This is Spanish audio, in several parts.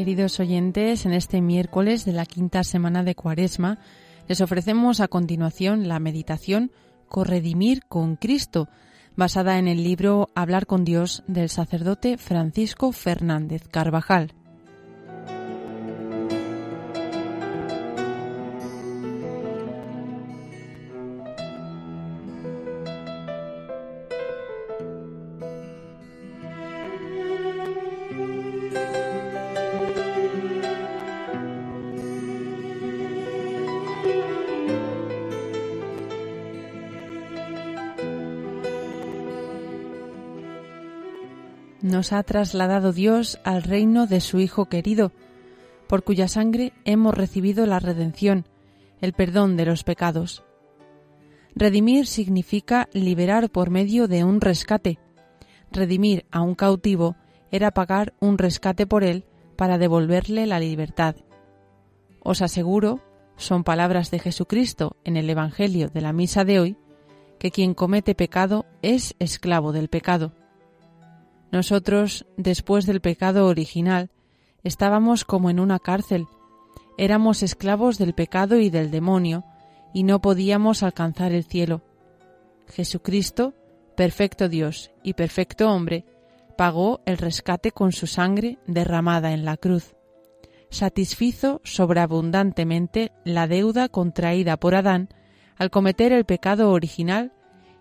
Queridos oyentes, en este miércoles de la quinta semana de Cuaresma les ofrecemos a continuación la meditación Corredimir con Cristo, basada en el libro Hablar con Dios del sacerdote Francisco Fernández Carvajal. Nos ha trasladado Dios al reino de su Hijo querido, por cuya sangre hemos recibido la redención, el perdón de los pecados. Redimir significa liberar por medio de un rescate. Redimir a un cautivo era pagar un rescate por él para devolverle la libertad. Os aseguro, son palabras de Jesucristo en el Evangelio de la Misa de hoy, que quien comete pecado es esclavo del pecado. Nosotros, después del pecado original, estábamos como en una cárcel, éramos esclavos del pecado y del demonio, y no podíamos alcanzar el cielo. Jesucristo, perfecto Dios y perfecto hombre, pagó el rescate con su sangre derramada en la cruz. Satisfizo sobreabundantemente la deuda contraída por Adán al cometer el pecado original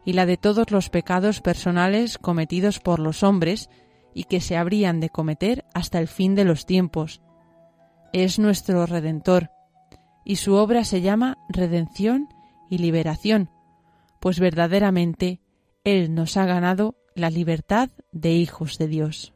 y la de todos los pecados personales cometidos por los hombres y que se habrían de cometer hasta el fin de los tiempos. Es nuestro Redentor, y su obra se llama redención y liberación, pues verdaderamente Él nos ha ganado la libertad de hijos de Dios.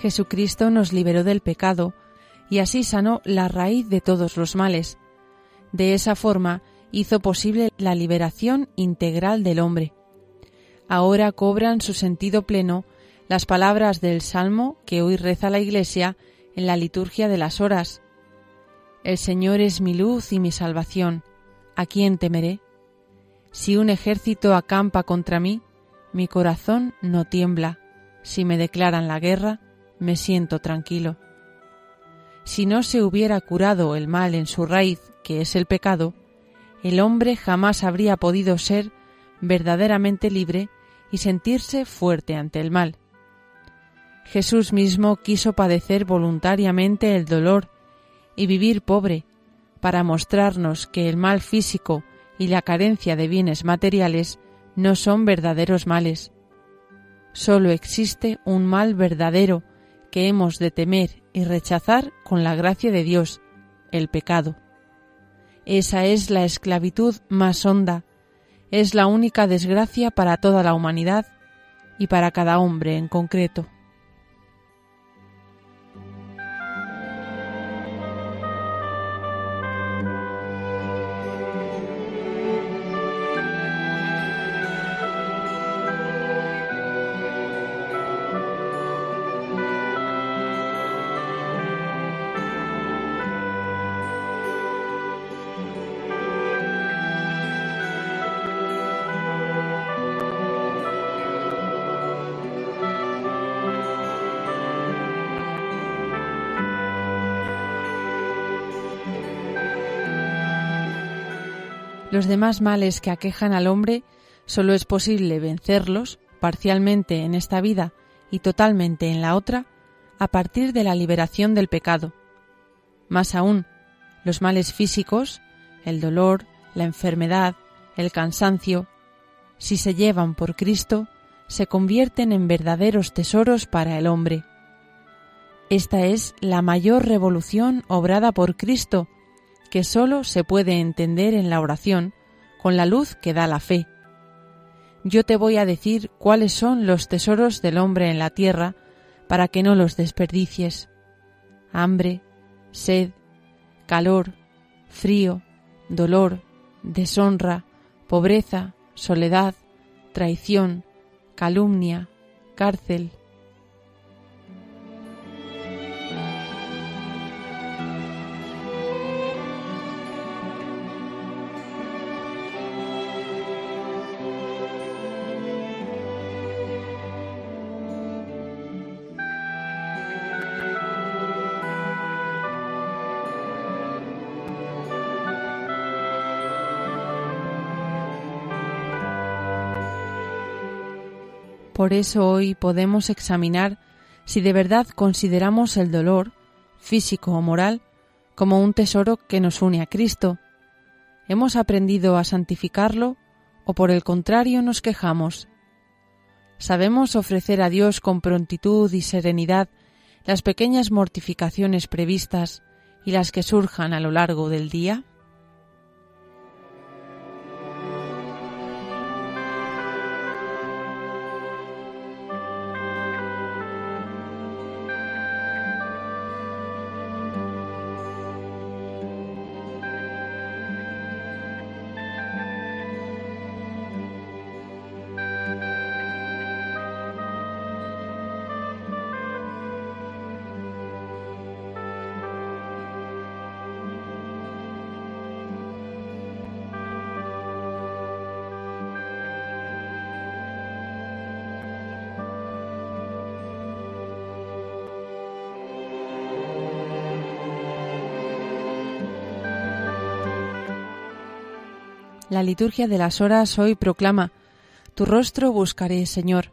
Jesucristo nos liberó del pecado y así sanó la raíz de todos los males. De esa forma hizo posible la liberación integral del hombre. Ahora cobran su sentido pleno las palabras del Salmo que hoy reza la Iglesia en la liturgia de las horas. El Señor es mi luz y mi salvación. ¿A quién temeré? Si un ejército acampa contra mí, mi corazón no tiembla. Si me declaran la guerra, me siento tranquilo. Si no se hubiera curado el mal en su raíz, que es el pecado, el hombre jamás habría podido ser verdaderamente libre y sentirse fuerte ante el mal. Jesús mismo quiso padecer voluntariamente el dolor y vivir pobre, para mostrarnos que el mal físico y la carencia de bienes materiales no son verdaderos males. Solo existe un mal verdadero que hemos de temer y rechazar con la gracia de Dios, el pecado. Esa es la esclavitud más honda, es la única desgracia para toda la humanidad y para cada hombre en concreto. Los demás males que aquejan al hombre solo es posible vencerlos parcialmente en esta vida y totalmente en la otra a partir de la liberación del pecado. Más aún, los males físicos, el dolor, la enfermedad, el cansancio, si se llevan por Cristo, se convierten en verdaderos tesoros para el hombre. Esta es la mayor revolución obrada por Cristo, que sólo se puede entender en la oración con la luz que da la fe. Yo te voy a decir cuáles son los tesoros del hombre en la tierra para que no los desperdicies. Hambre, sed, calor, frío, dolor, deshonra, pobreza, soledad, traición, calumnia, cárcel, Por eso hoy podemos examinar si de verdad consideramos el dolor, físico o moral, como un tesoro que nos une a Cristo. ¿Hemos aprendido a santificarlo o por el contrario nos quejamos? ¿Sabemos ofrecer a Dios con prontitud y serenidad las pequeñas mortificaciones previstas y las que surjan a lo largo del día? La liturgia de las horas hoy proclama, Tu rostro buscaré, Señor.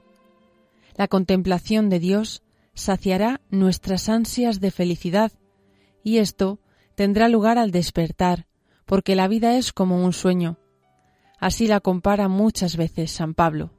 La contemplación de Dios saciará nuestras ansias de felicidad, y esto tendrá lugar al despertar, porque la vida es como un sueño. Así la compara muchas veces San Pablo.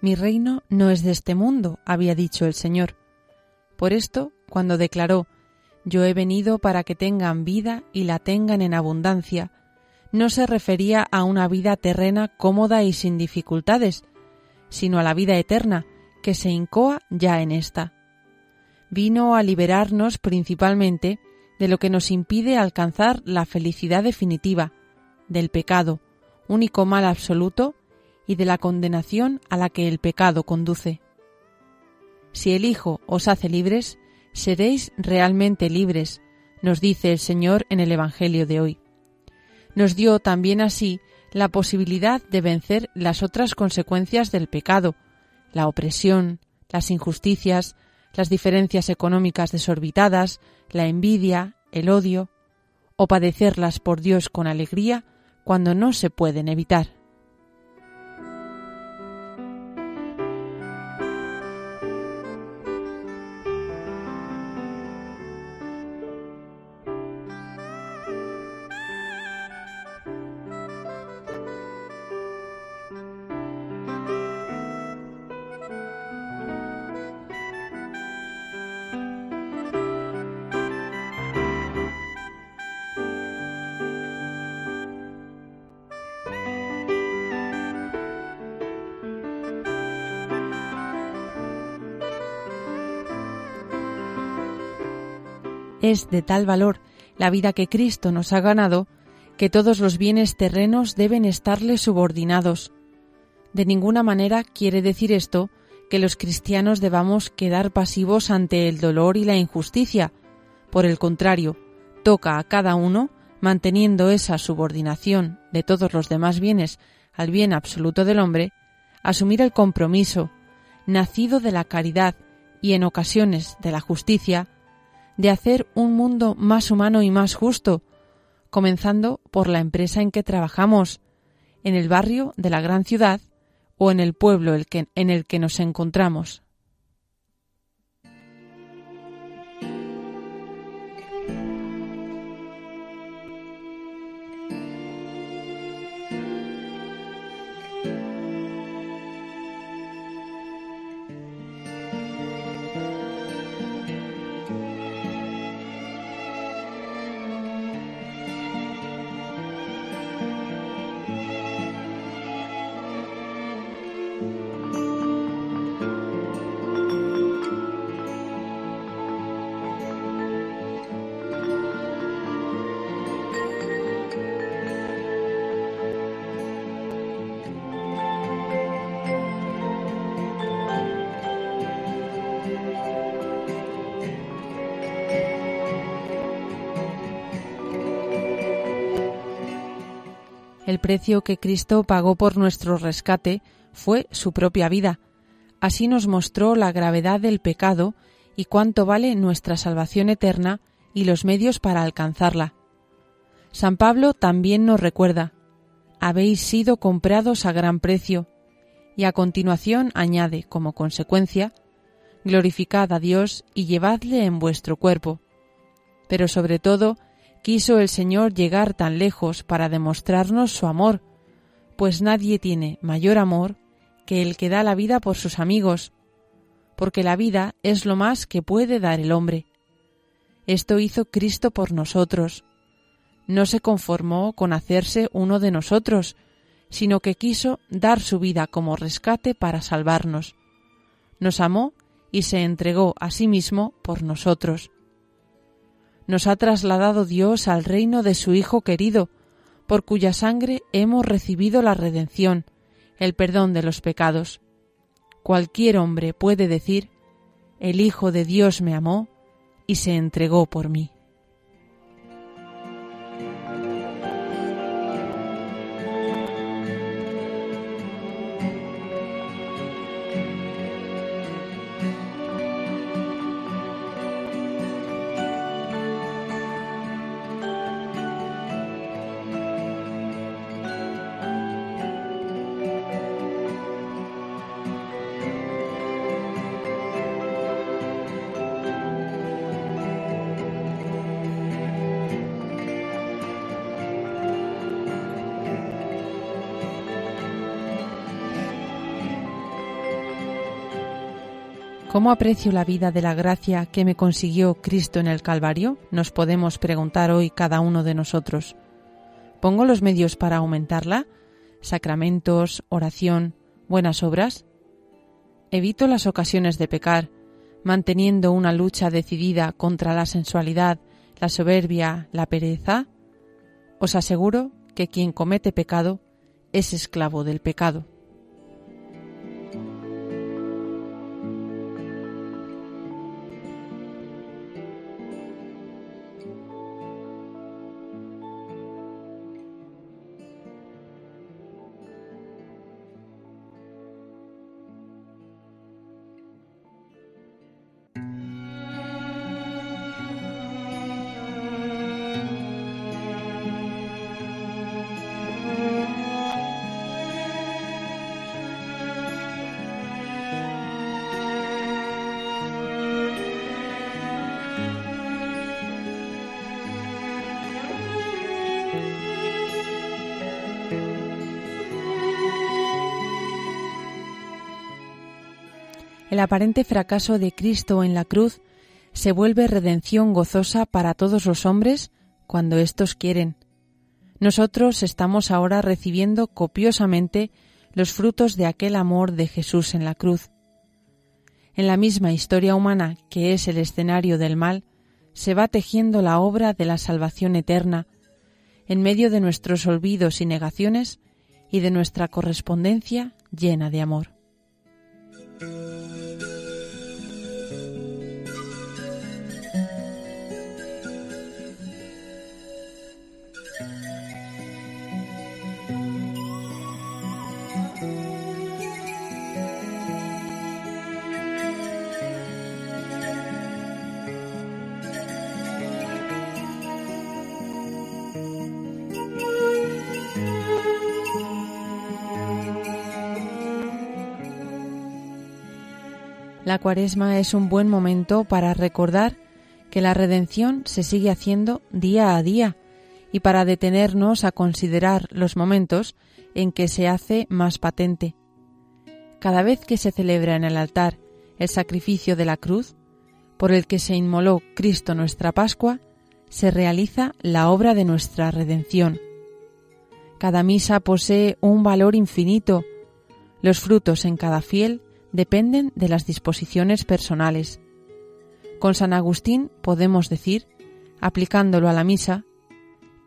Mi reino no es de este mundo, había dicho el Señor. Por esto, cuando declaró, Yo he venido para que tengan vida y la tengan en abundancia, no se refería a una vida terrena cómoda y sin dificultades, sino a la vida eterna, que se incoa ya en esta. Vino a liberarnos principalmente de lo que nos impide alcanzar la felicidad definitiva, del pecado, único mal absoluto y de la condenación a la que el pecado conduce. Si el Hijo os hace libres, seréis realmente libres, nos dice el Señor en el Evangelio de hoy. Nos dio también así la posibilidad de vencer las otras consecuencias del pecado, la opresión, las injusticias, las diferencias económicas desorbitadas, la envidia, el odio, o padecerlas por Dios con alegría cuando no se pueden evitar. Es de tal valor la vida que Cristo nos ha ganado que todos los bienes terrenos deben estarle subordinados. De ninguna manera quiere decir esto que los cristianos debamos quedar pasivos ante el dolor y la injusticia. Por el contrario, toca a cada uno, manteniendo esa subordinación de todos los demás bienes al bien absoluto del hombre, asumir el compromiso, nacido de la caridad y en ocasiones de la justicia, de hacer un mundo más humano y más justo, comenzando por la empresa en que trabajamos, en el barrio de la gran ciudad o en el pueblo en el que nos encontramos. El precio que Cristo pagó por nuestro rescate fue su propia vida. Así nos mostró la gravedad del pecado y cuánto vale nuestra salvación eterna y los medios para alcanzarla. San Pablo también nos recuerda, habéis sido comprados a gran precio, y a continuación añade, como consecuencia, glorificad a Dios y llevadle en vuestro cuerpo. Pero sobre todo, quiso el Señor llegar tan lejos para demostrarnos su amor, pues nadie tiene mayor amor que el que da la vida por sus amigos, porque la vida es lo más que puede dar el hombre. Esto hizo Cristo por nosotros. No se conformó con hacerse uno de nosotros, sino que quiso dar su vida como rescate para salvarnos. Nos amó y se entregó a sí mismo por nosotros nos ha trasladado Dios al reino de su Hijo querido, por cuya sangre hemos recibido la redención, el perdón de los pecados. Cualquier hombre puede decir, el Hijo de Dios me amó y se entregó por mí. ¿Cómo aprecio la vida de la gracia que me consiguió Cristo en el Calvario? Nos podemos preguntar hoy cada uno de nosotros. ¿Pongo los medios para aumentarla? ¿Sacramentos, oración, buenas obras? ¿Evito las ocasiones de pecar, manteniendo una lucha decidida contra la sensualidad, la soberbia, la pereza? Os aseguro que quien comete pecado es esclavo del pecado. El aparente fracaso de Cristo en la cruz se vuelve redención gozosa para todos los hombres cuando éstos quieren. Nosotros estamos ahora recibiendo copiosamente los frutos de aquel amor de Jesús en la cruz. En la misma historia humana que es el escenario del mal, se va tejiendo la obra de la salvación eterna, en medio de nuestros olvidos y negaciones y de nuestra correspondencia llena de amor. La cuaresma es un buen momento para recordar que la redención se sigue haciendo día a día y para detenernos a considerar los momentos en que se hace más patente. Cada vez que se celebra en el altar el sacrificio de la cruz, por el que se inmoló Cristo nuestra Pascua, se realiza la obra de nuestra redención. Cada misa posee un valor infinito. Los frutos en cada fiel dependen de las disposiciones personales. Con San Agustín podemos decir, aplicándolo a la misa,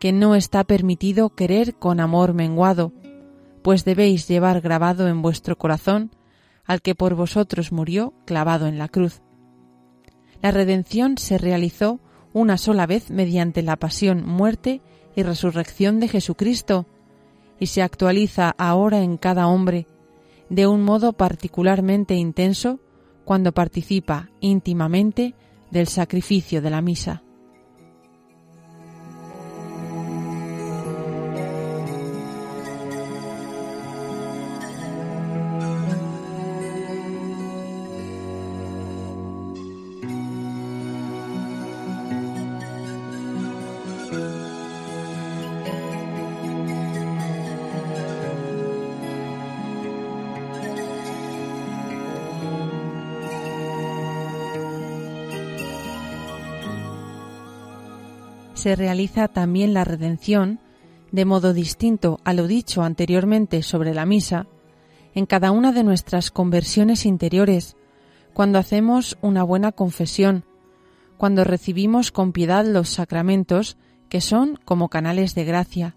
que no está permitido querer con amor menguado, pues debéis llevar grabado en vuestro corazón al que por vosotros murió clavado en la cruz. La redención se realizó una sola vez mediante la pasión, muerte y resurrección de Jesucristo, y se actualiza ahora en cada hombre, de un modo particularmente intenso cuando participa íntimamente del sacrificio de la misa. Se realiza también la redención, de modo distinto a lo dicho anteriormente sobre la misa, en cada una de nuestras conversiones interiores, cuando hacemos una buena confesión, cuando recibimos con piedad los sacramentos, que son como canales de gracia.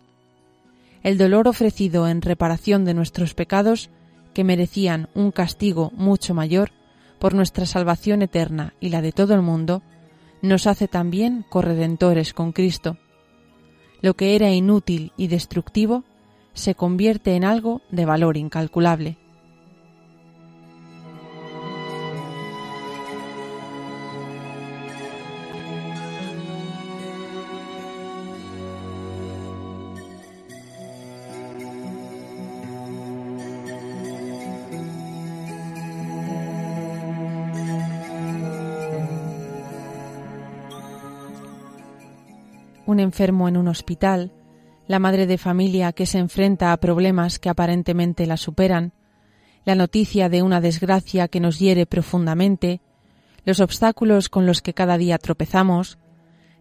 El dolor ofrecido en reparación de nuestros pecados, que merecían un castigo mucho mayor, por nuestra salvación eterna y la de todo el mundo, nos hace también corredentores con Cristo. Lo que era inútil y destructivo se convierte en algo de valor incalculable. Un enfermo en un hospital, la madre de familia que se enfrenta a problemas que aparentemente la superan, la noticia de una desgracia que nos hiere profundamente, los obstáculos con los que cada día tropezamos,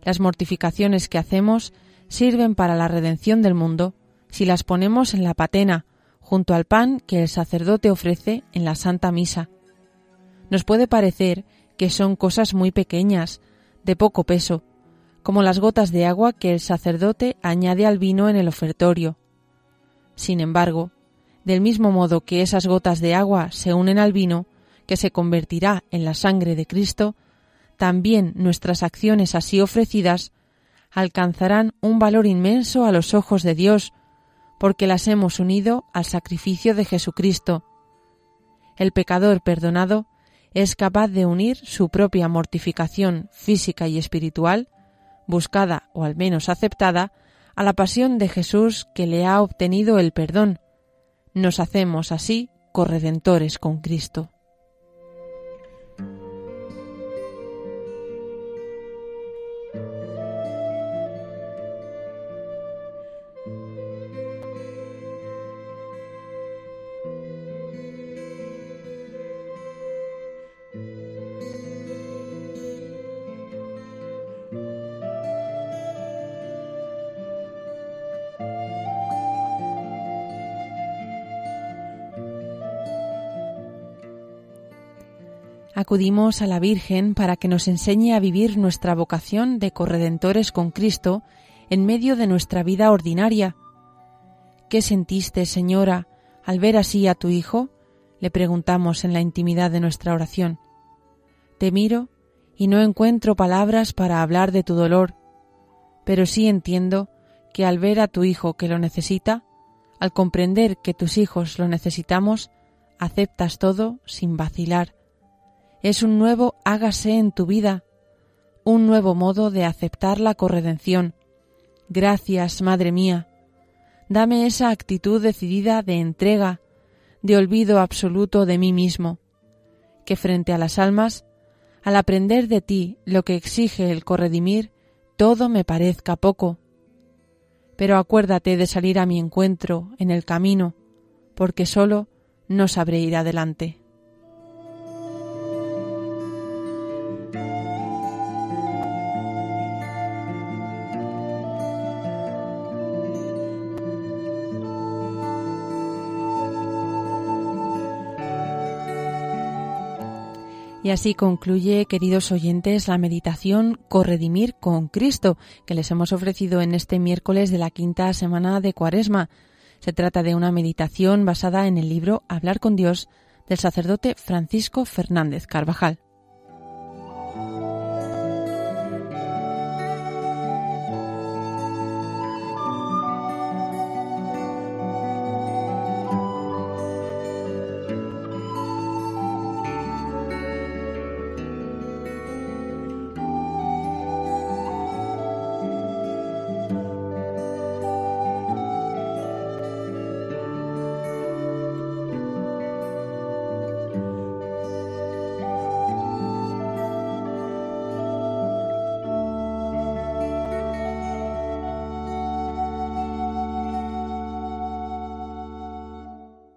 las mortificaciones que hacemos sirven para la redención del mundo si las ponemos en la patena, junto al pan que el sacerdote ofrece en la Santa Misa. Nos puede parecer que son cosas muy pequeñas, de poco peso, como las gotas de agua que el sacerdote añade al vino en el ofertorio. Sin embargo, del mismo modo que esas gotas de agua se unen al vino, que se convertirá en la sangre de Cristo, también nuestras acciones así ofrecidas alcanzarán un valor inmenso a los ojos de Dios, porque las hemos unido al sacrificio de Jesucristo. El pecador perdonado es capaz de unir su propia mortificación física y espiritual buscada o al menos aceptada, a la pasión de Jesús que le ha obtenido el perdón. Nos hacemos así corredentores con Cristo. Acudimos a la Virgen para que nos enseñe a vivir nuestra vocación de corredentores con Cristo en medio de nuestra vida ordinaria. ¿Qué sentiste, Señora, al ver así a tu Hijo? le preguntamos en la intimidad de nuestra oración. Te miro y no encuentro palabras para hablar de tu dolor, pero sí entiendo que al ver a tu Hijo que lo necesita, al comprender que tus hijos lo necesitamos, aceptas todo sin vacilar es un nuevo hágase en tu vida, un nuevo modo de aceptar la corredención. Gracias, Madre mía. Dame esa actitud decidida de entrega, de olvido absoluto de mí mismo. que frente a las almas, al aprender de ti lo que exige el corredimir, todo me parezca poco. Pero acuérdate de salir a mi encuentro en el camino, porque solo no sabré ir adelante. Y así concluye, queridos oyentes, la meditación Corredimir con Cristo, que les hemos ofrecido en este miércoles de la quinta semana de Cuaresma. Se trata de una meditación basada en el libro Hablar con Dios del sacerdote Francisco Fernández Carvajal.